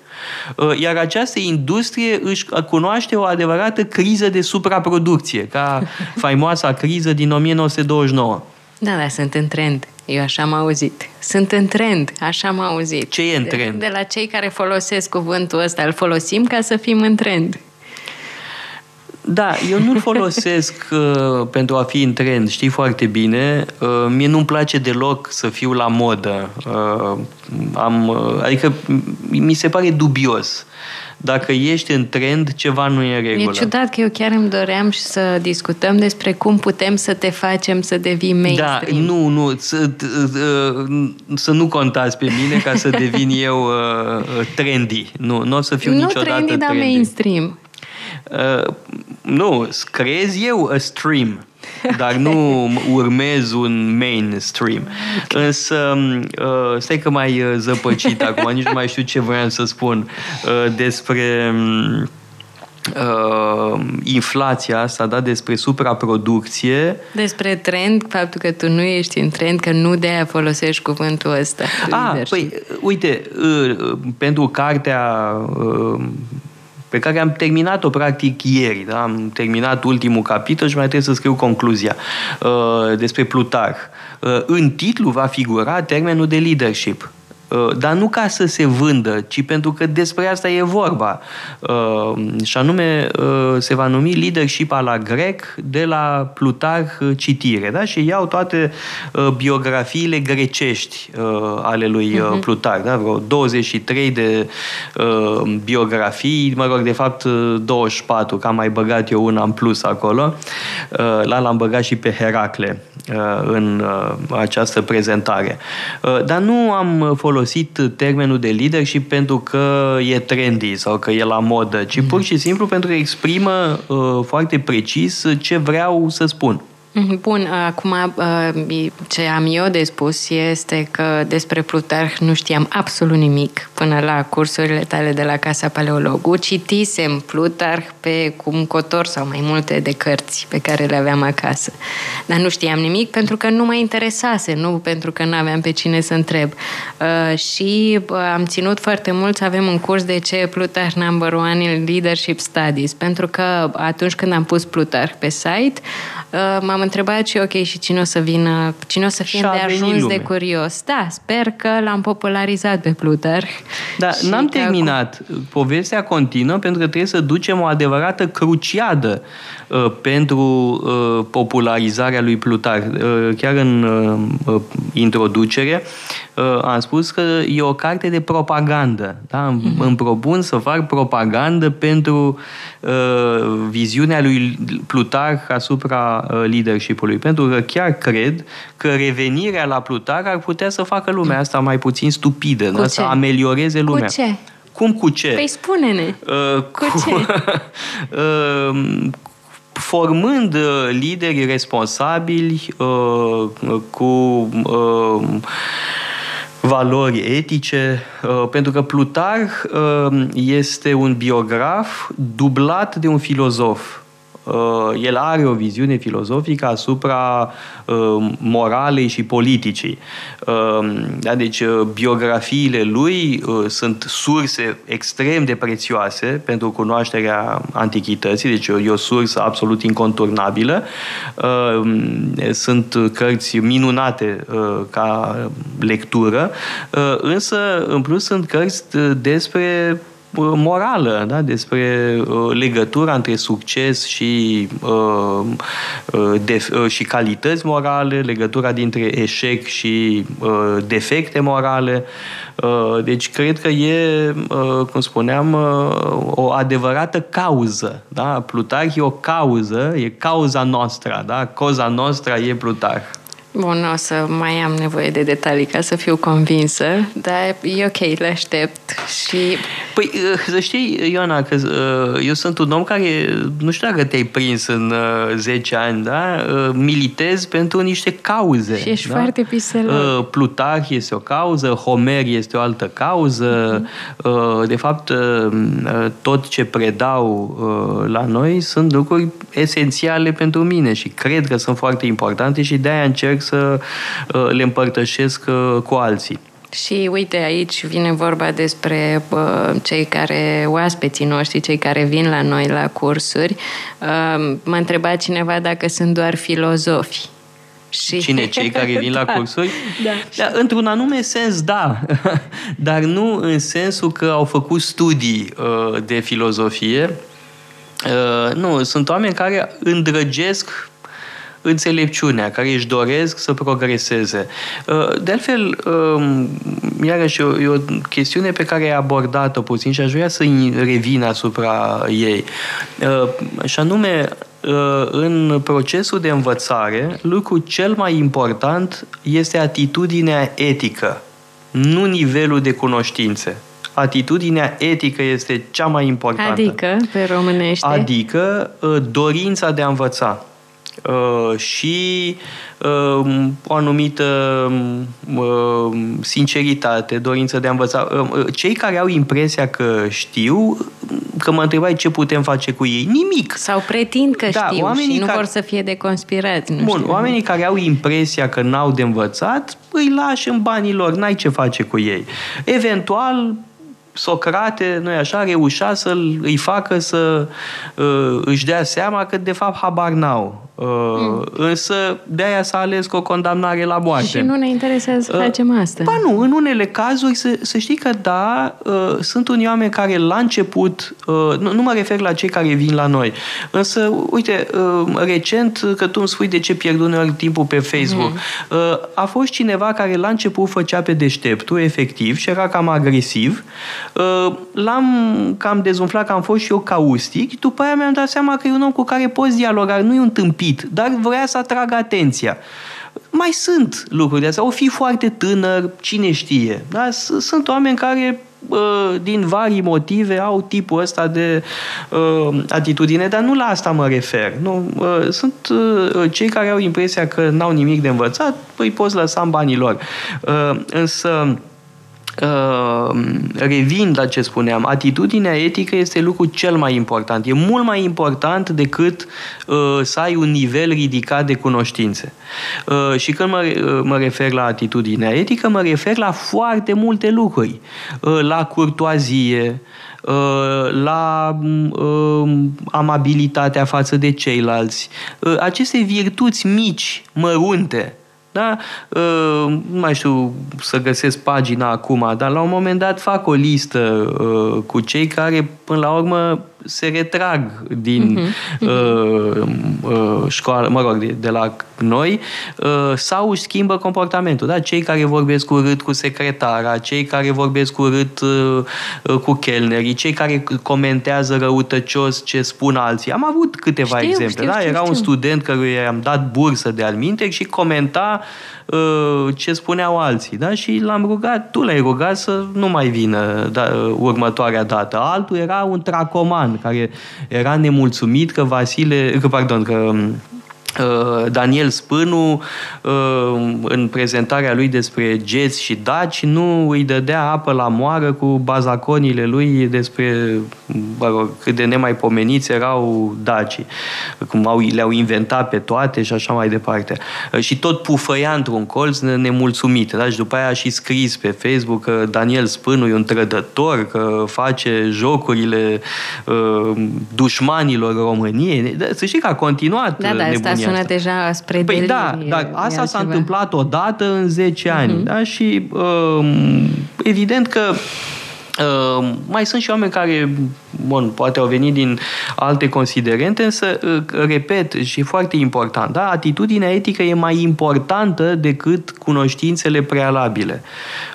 iar această industrie își cunoaște o adevărată criză de supraproducție, ca (laughs) faimoasa criză din 1929. Da, da, sunt în trend. Eu așa am auzit. Sunt în trend, așa am auzit. Ce e în trend? De, de la cei care folosesc cuvântul ăsta, îl folosim ca să fim în trend. Da, eu nu-l (laughs) folosesc uh, pentru a fi în trend, știi foarte bine. Uh, mie nu-mi place deloc să fiu la modă. Uh, am, uh, adică mi se pare dubios. Dacă ești în trend, ceva nu e în regulă. E ciudat că eu chiar îmi doream și să discutăm despre cum putem să te facem să devii mainstream. Da, nu, nu, să, uh, să nu contați pe mine ca să (laughs) devin eu uh, trendy. Nu, nu o să fiu nu niciodată trendy, trendy. dar mainstream. Uh, nu, crez eu a stream, dar nu (laughs) urmez un mainstream. Însă, uh, stai că mai uh, zăpăcit (laughs) acum, nici nu mai știu ce voiam să spun uh, despre uh, inflația asta, da, despre supraproducție. Despre trend, faptul că tu nu ești în trend, că nu de-aia folosești cuvântul ăsta. Ah, păi, uite, uh, pentru cartea uh, pe care am terminat-o practic ieri. Da? Am terminat ultimul capitol și mai trebuie să scriu concluzia uh, despre Plutarh. Uh, în titlu va figura termenul de leadership. Uh, dar nu ca să se vândă, ci pentru că despre asta e vorba. Uh, și anume uh, se va numi leadership la grec de la Plutarh citire. Da? Și iau toate biografiile grecești ale lui uh-huh. Plutarh. Da? Vreo 23 de biografii, mă rog, de fapt 24, că am mai băgat eu una în plus acolo. La l-am băgat și pe Heracle în această prezentare. Dar nu am folosit folosit termenul de leadership pentru că e trendy sau că e la modă, ci pur și simplu pentru că exprimă uh, foarte precis ce vreau să spun. Mhm, (laughs) bun, acum ce am eu de spus este că despre Plutarh nu știam absolut nimic până la cursurile tale de la Casa Paleologu. Citisem Plutarh pe cum cotor sau mai multe de cărți pe care le aveam acasă. Dar nu știam nimic pentru că nu mă interesase, nu pentru că nu aveam pe cine să întreb. Și am ținut foarte mult să avem un curs de ce Plutarh number one in Leadership Studies, pentru că atunci când am pus Plutarh pe site, m-am întrebat și ok, și cine o să vină, cine o să fie de ajuns de curios. Da, sper că l-am popularizat pe Plutarh. Da, (laughs) n-am terminat. Acum... Povestea continuă pentru că trebuie să ducem o adevărată cruciadă uh, pentru uh, popularizarea lui Plutarh. Uh, chiar în uh, introducere uh, am spus că e o carte de propagandă. Da? Mm-hmm. Îmi propun să fac propagandă pentru uh, viziunea lui Plutarh asupra uh, leadership-ului, pentru că chiar cred că revenirea la Plutarh ar putea să facă lumea asta mai puțin stupidă, da? să amelioreze lumea. Cu ce? Cum cu ce? Păi spune-ne. Uh, cu, cu ce? uh, (laughs) formând uh, lideri responsabili uh, cu uh, valori etice, uh, pentru că Plutarh uh, este un biograf dublat de un filozof. Uh, el are o viziune filozofică asupra uh, moralei și politicii. Uh, da, deci biografiile lui sunt surse extrem de prețioase pentru cunoașterea antichității, deci e o sursă absolut inconturnabilă. Sunt cărți minunate ca lectură, însă în plus sunt cărți despre morală, da? despre uh, legătura între succes și, uh, uh, de, uh, și calități morale, legătura dintre eșec și uh, defecte morale. Uh, deci cred că e, uh, cum spuneam, uh, o adevărată cauză. Da? Plutarh e o cauză, e cauza noastră, da? Cauza noastră e Plutarh. Bun, o să mai am nevoie de detalii ca să fiu convinsă, dar e ok, le aștept și... Păi, uh, să știi, Ioana, că uh, eu sunt un om care, nu știu dacă te-ai prins în 10 ani, da? Militez pentru niște cauze. Și ești da? foarte piselor. Plutarh este o cauză, Homer este o altă cauză. Uh-huh. De fapt, tot ce predau la noi sunt lucruri esențiale pentru mine și cred că sunt foarte importante și de-aia încerc să uh, le împărtășesc uh, cu alții. Și uite, aici vine vorba despre uh, cei care, oaspeții noștri, cei care vin la noi la cursuri. Uh, m-a întrebat cineva dacă sunt doar filozofi. Și... Cine? Cei care vin la (laughs) da. cursuri? Da. da. Într-un anume sens, da. (laughs) Dar nu în sensul că au făcut studii uh, de filozofie. Uh, nu, sunt oameni care îndrăgesc înțelepciunea, care își doresc să progreseze. Uh, de altfel, um, iarăși, e o chestiune pe care ai abordat-o puțin și aș vrea să revin asupra ei. Uh, și anume, uh, în procesul de învățare, lucrul cel mai important este atitudinea etică, nu nivelul de cunoștințe atitudinea etică este cea mai importantă. Adică, pe românește? Adică dorința de a învăța. Uh, și uh, o anumită uh, sinceritate, dorință de a învăța. Cei care au impresia că știu, că mă întrebai ce putem face cu ei, nimic. Sau pretind că da, știu și nu care... vor să fie de conspirați. Nu Bun, știu. oamenii care au impresia că n-au de învățat, îi lași în banii lor, n-ai ce face cu ei. Eventual, Socrate, nu așa, reușea să îi facă să uh, își dea seama că de fapt habar n-au. Uh, mm. Însă de aia s-a ales cu o condamnare la moarte. Și nu ne interesează să uh, facem asta. Ba nu, în unele cazuri să, să știi că da, uh, sunt unii oameni care la început, uh, nu, nu mă refer la cei care vin la noi, însă uite, uh, recent că tu îmi spui de ce pierd uneori timpul pe Facebook, mm. uh, a fost cineva care la început făcea pe deșteptul, efectiv, și era cam agresiv, uh, l-am cam dezumflat că am fost și eu caustic, după aia mi-am dat seama că e un om cu care poți dialoga, nu e un tâmpit tâmpit, dar vrea să atragă atenția. Mai sunt lucruri de astea. O fi foarte tânăr, cine știe. Da? Sunt oameni care din vari motive au tipul ăsta de uh, atitudine, dar nu la asta mă refer. Nu, uh, sunt uh, cei care au impresia că n-au nimic de învățat, îi poți lăsa în banii lor. Uh, însă Uh, revin la ce spuneam, atitudinea etică este lucrul cel mai important. E mult mai important decât uh, să ai un nivel ridicat de cunoștințe. Uh, și când mă, uh, mă refer la atitudinea etică, mă refer la foarte multe lucruri. Uh, la curtoazie, uh, la uh, amabilitatea față de ceilalți. Aceste virtuți mici, mărunte, da? Uh, nu mai știu să găsesc pagina acum, dar la un moment dat fac o listă uh, cu cei care, până la urmă, se retrag din uh-huh. uh, uh, școală, mă rog, de, de la noi, uh, sau își schimbă comportamentul. Da? Cei care vorbesc urât cu secretara, cei care vorbesc urât uh, uh, cu chelnerii, cei care comentează răutăcios ce spun alții. Am avut câteva știu, exemple. Știu, da? știu, Era știu. un student căruia i-am dat bursă de alminte și comenta uh, ce spuneau alții. Da? Și l-am rugat, tu l-ai rugat să nu mai vină da, următoarea dată. Altul era un tracoman care era nemulțumit că Vasile, că, pardon, că Uh, Daniel Spânu uh, în prezentarea lui despre geți și daci nu îi dădea apă la moară cu bazaconile lui despre bă rog, cât de nemaipomeniți erau dacii cum au, le-au inventat pe toate și așa mai departe uh, și tot pufăia într-un colț nemulțumit da? și după aia a și scris pe Facebook că Daniel Spânu e un trădător că face jocurile dușmanilor României să știi că a continuat da, da, nebunia sună asta. deja spre păi delir, da, dar asta s-a întâmplat odată în 10 ani. Uh-huh. Da? Și uh, evident că Uh, mai sunt și oameni care, bun, poate au venit din alte considerente, însă, uh, repet, și e foarte important, da? atitudinea etică e mai importantă decât cunoștințele prealabile.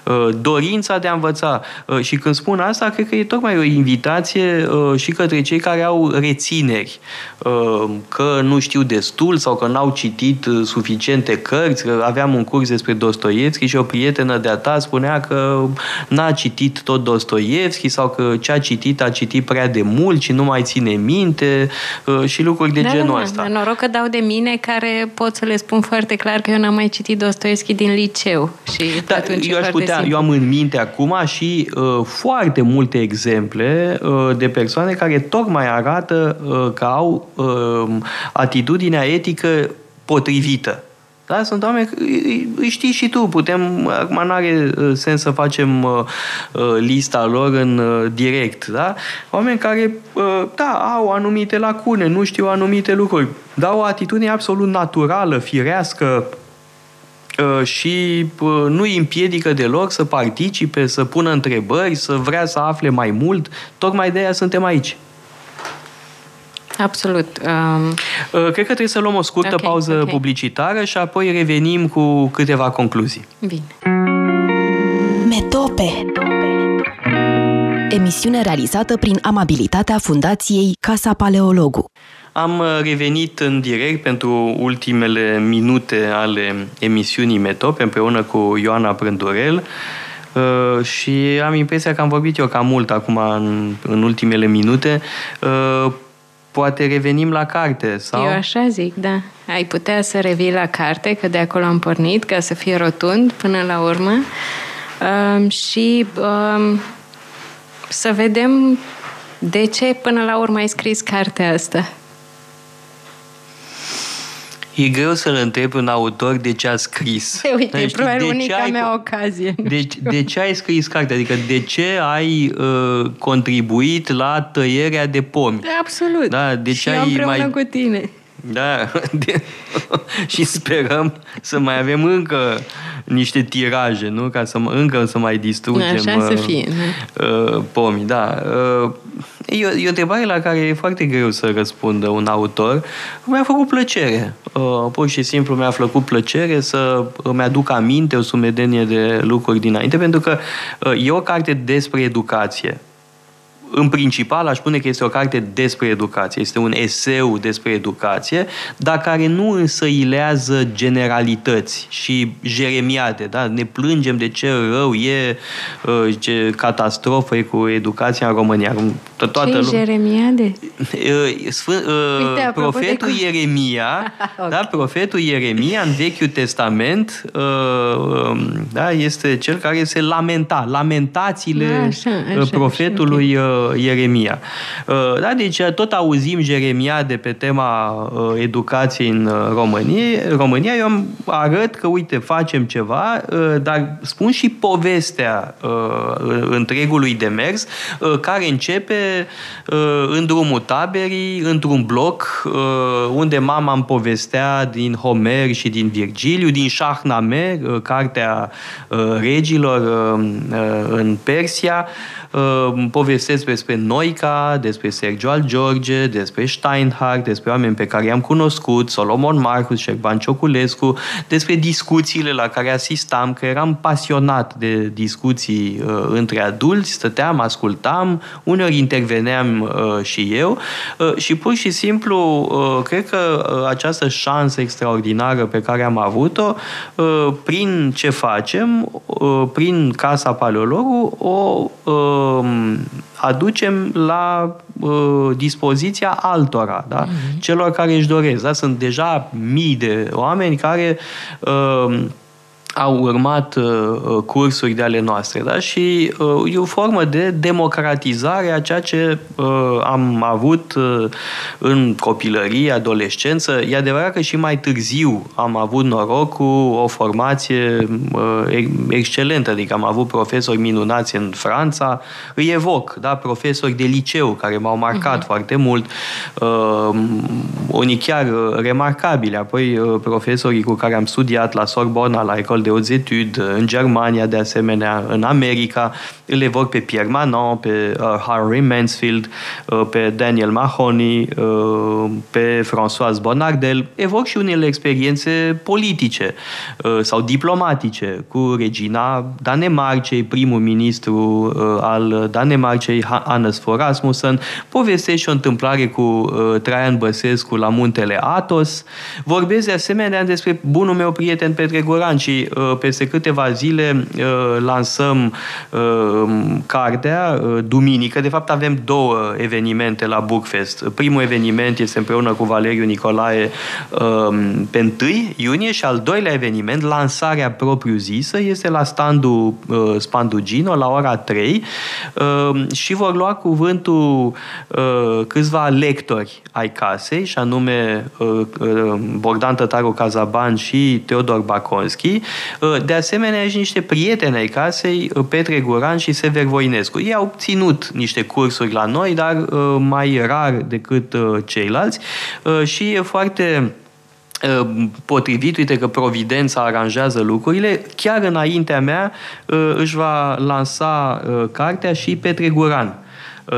Uh, dorința de a învăța. Uh, și când spun asta, cred că e tocmai o invitație uh, și către cei care au rețineri, uh, că nu știu destul sau că n-au citit uh, suficiente cărți, că aveam un curs despre Dostoevski și o prietenă de-a ta spunea că n-a citit tot Dostoevski Dostoevski sau că ce a citit a citit prea de mult și nu mai ține minte uh, și lucruri de da, genul da, ăsta. Da, noroc că dau de mine care pot să le spun foarte clar că eu n-am mai citit Dostoevski din liceu. Și da, atunci eu aș putea, simplu. eu am în minte acum și uh, foarte multe exemple uh, de persoane care tocmai arată uh, că au uh, atitudinea etică potrivită. Da? Sunt oameni, îi, îi știi și tu, putem, acum nu are sens să facem uh, lista lor în uh, direct, da? Oameni care, uh, da, au anumite lacune, nu știu anumite lucruri, dar o atitudine absolut naturală, firească, și nu îi împiedică deloc să participe, să pună întrebări, să vrea să afle mai mult. Tocmai de aia suntem aici. Absolut. Um... Cred că trebuie să luăm o scurtă okay, pauză okay. publicitară și apoi revenim cu câteva concluzii. Bine. Metope. Emisiune realizată prin amabilitatea Fundației Casa Paleologu. Am revenit în direct pentru ultimele minute ale emisiunii Metope împreună cu Ioana Prândurel uh, și am impresia că am vorbit eu cam mult acum în, în ultimele minute uh, poate revenim la carte. Sau? Eu așa zic, da. Ai putea să revii la carte, că de acolo am pornit, ca să fie rotund până la urmă. Um, și um, să vedem de ce până la urmă ai scris cartea asta. E greu să-l întreb un autor de ce a scris. (laughs) Uite, e probabil unica ai, mea ocazie. De, de ce ai scris cartea? Adică de ce ai uh, contribuit la tăierea de pomi? Absolut. Da, de ce și ai împreună mai... cu tine. Da, (laughs) de... (laughs) și sperăm să mai avem încă niște tiraje, nu? Ca să încă să mai distrugem Așa să fie, uh, pomii. Da. Uh, e, o, e o întrebare la care e foarte greu să răspundă un autor. Mi-a făcut plăcere. Uh, pur și simplu mi-a făcut plăcere să îmi aduc aminte o sumedenie de lucruri dinainte, pentru că uh, e o carte despre educație în principal, aș spune că este o carte despre educație. Este un eseu despre educație, dar care nu însăilează generalități și jeremiade. Da? Ne plângem de ce rău e, uh, ce catastrofă e cu educația în România. Toată ce jeremiade? Uh, (laughs) Sfânt, uh, Uite, profetul de... Ieremia, (laughs) okay. da? profetul Ieremia în Vechiul Testament um, da? este cel care se lamenta, lamentațiile așa, așa, profetului așa, okay Ieremia. Uh, da, deci uh, tot auzim Jeremia de pe tema uh, educației în România. România eu am arăt că, uite, facem ceva, dar spun și povestea întregului demers, care începe în drumul taberii, într-un bloc unde mama îmi povestea din Homer și din Virgiliu, din Shahnameh, cartea regilor în Persia, povestesc despre Noica, despre Sergio Al George, despre Steinhardt, despre oameni pe care i-am cunoscut, Solomon Marcus, Șerban Cioculescu, despre discuțiile la care asistam, că eram pasionat de discuții uh, între adulți, stăteam, ascultam, uneori interveneam uh, și eu. Uh, și pur și simplu uh, cred că uh, această șansă extraordinară pe care am avut-o, uh, prin ce facem, uh, prin Casa Paleologu, o uh, aducem la uh, dispoziția altora, da? Uh-huh. celor care își doresc. Da? Sunt deja mii de oameni care uh, au urmat uh, uh, cursuri de ale noastre. Da? Și uh, e o formă de democratizare a ceea ce uh, am avut uh, în copilărie, adolescență. E adevărat că și mai târziu am avut noroc cu o formație uh, excelentă, adică am avut profesori minunați în Franța, îi evoc, da? profesori de liceu care m-au marcat uh-huh. foarte mult, uh, unii chiar uh, remarcabili, apoi uh, profesorii cu care am studiat la Sorbona, la Ecole de hautes études, în Germania de asemenea, în America, îl evoc pe Pierre Manon, pe uh, Harry Mansfield, uh, pe Daniel Mahoney, uh, pe François Bonardel, evoc și unele experiențe politice uh, sau diplomatice cu regina Danemarcei, primul ministru uh, al Danemarcei, Hannes Fogh Rasmussen, povestesc și o întâmplare cu uh, Traian Băsescu la muntele Athos, vorbesc de asemenea despre bunul meu prieten Petre Goran și peste câteva zile lansăm cartea duminică. De fapt avem două evenimente la Bookfest. Primul eveniment este împreună cu Valeriu Nicolae pe 1 iunie și al doilea eveniment, lansarea propriu-zisă, este la standul Spandugino la ora 3 și vor lua cuvântul câțiva lectori ai casei, și anume Bogdan Tătaru Cazaban și Teodor Baconski. De asemenea, și niște prieteni ai casei, Petre Guran și Sever Voinescu. Ei au ținut niște cursuri la noi, dar mai rar decât ceilalți. Și e foarte potrivit, uite că Providența aranjează lucrurile, chiar înaintea mea își va lansa cartea și Petre Guran. Uh,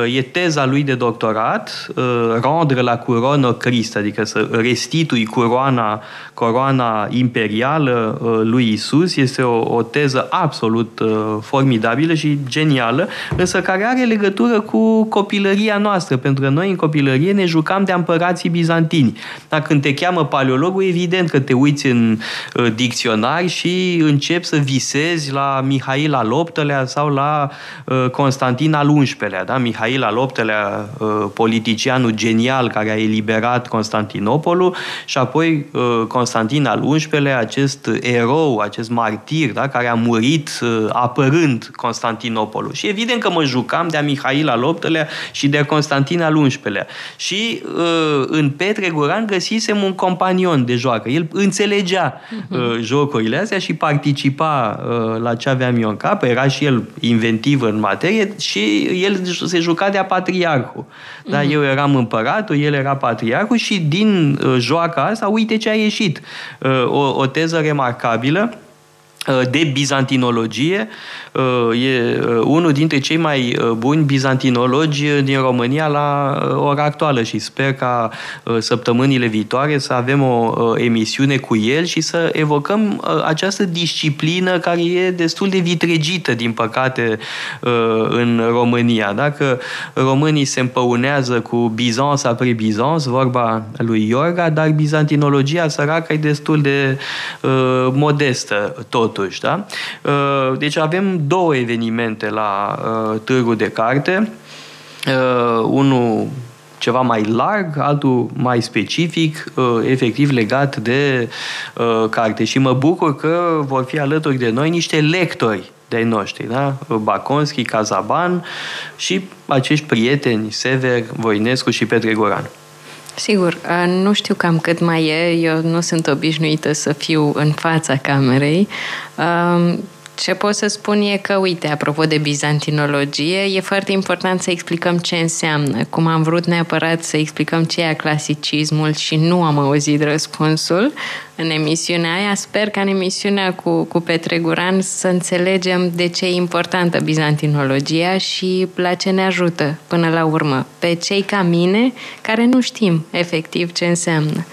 e teza lui de doctorat, uh, rendre la couronă Christ, adică să restitui coroana, coroana imperială uh, lui Isus. Este o, o teză absolut formidabilă și genială, însă care are legătură cu copilăria noastră, pentru că noi în copilărie ne jucam de împărații bizantini. Dar când te cheamă paleologul, evident că te uiți în dicționar și începi să visezi la Mihail al VIII-lea sau la Constantin al XI-lea. Da? Mihail al VIII-lea, uh, politicianul genial care a eliberat Constantinopolul și apoi uh, Constantin al XI-lea, acest erou, acest martir, da, care a murit uh, apărând Constantinopolul. Și evident că mă jucam de-a Mihail al VIII-lea și de-a Constantin al XI-lea. Și în Petre Goran găsisem un companion de joacă. El înțelegea uh-huh. jocurile astea și participa la ce aveam eu în cap. Era și el inventiv în materie și el se juca de-a patriarhul. Mm-hmm. Da? Mhm. Eu eram împăratul, el era patriarhul și din uh, joaca asta, uite ce a ieșit. Uh, o, o teză remarcabilă uh, de bizantinologie Uh, e uh, unul dintre cei mai uh, buni bizantinologi din România la ora actuală și sper ca săptămânile viitoare să avem o emisiune cu el și să evocăm această disciplină care e destul de vitregită, din păcate, în România. Dacă românii se împăunează cu Bizans apre Bizans, vorba lui Iorga, dar bizantinologia săracă e destul de modestă, totuși. Da? Deci avem două evenimente la uh, Târgul de Carte. Uh, unul ceva mai larg, altul mai specific, uh, efectiv legat de uh, carte. Și mă bucur că vor fi alături de noi niște lectori de-ai noștri, da? Baconski, Cazaban și acești prieteni, Sever, Voinescu și Petre Goran. Sigur, uh, nu știu cam cât mai e, eu nu sunt obișnuită să fiu în fața camerei. Ce pot să spun e că, uite, apropo de bizantinologie, e foarte important să explicăm ce înseamnă. Cum am vrut neapărat să explicăm ce e clasicismul și nu am auzit răspunsul în emisiunea aia, sper ca în emisiunea cu, cu Petre Guran să înțelegem de ce e importantă bizantinologia și la ce ne ajută până la urmă. Pe cei ca mine care nu știm efectiv ce înseamnă.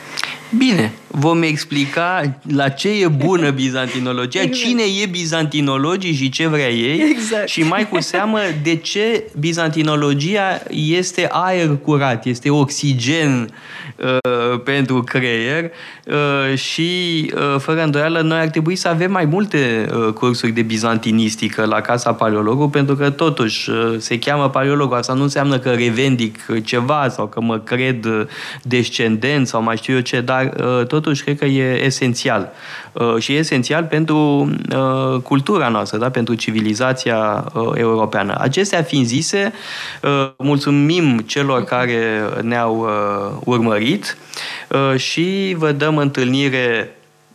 Bine, vom explica la ce e bună bizantinologia, exact. cine e bizantinologii și ce vrea ei exact. și mai cu seamă de ce bizantinologia este aer curat, este oxigen uh, pentru creier uh, și uh, fără îndoială noi ar trebui să avem mai multe uh, cursuri de bizantinistică la Casa Paleologului pentru că totuși uh, se cheamă paleolog, asta nu înseamnă că revendic ceva sau că mă cred uh, descendent sau mai știu eu ce, dar uh, totuși totuși cred că e esențial. Uh, și e esențial pentru uh, cultura noastră, da? pentru civilizația uh, europeană. Acestea fiind zise, mulțumim celor care ne-au urmărit și vă dăm întâlnire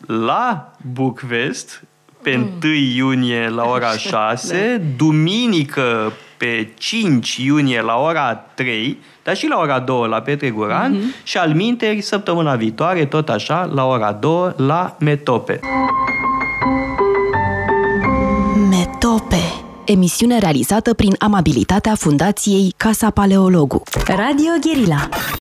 la Bucvest pe mm. 1 iunie la ora 6, da. duminică pe 5 iunie la ora 3, dar și la ora 2 la Petre Guran mm-hmm. și al minteri săptămâna viitoare, tot așa, la ora 2 la Metope. Metope Emisiune realizată prin amabilitatea Fundației Casa Paleologu Radio Guerilla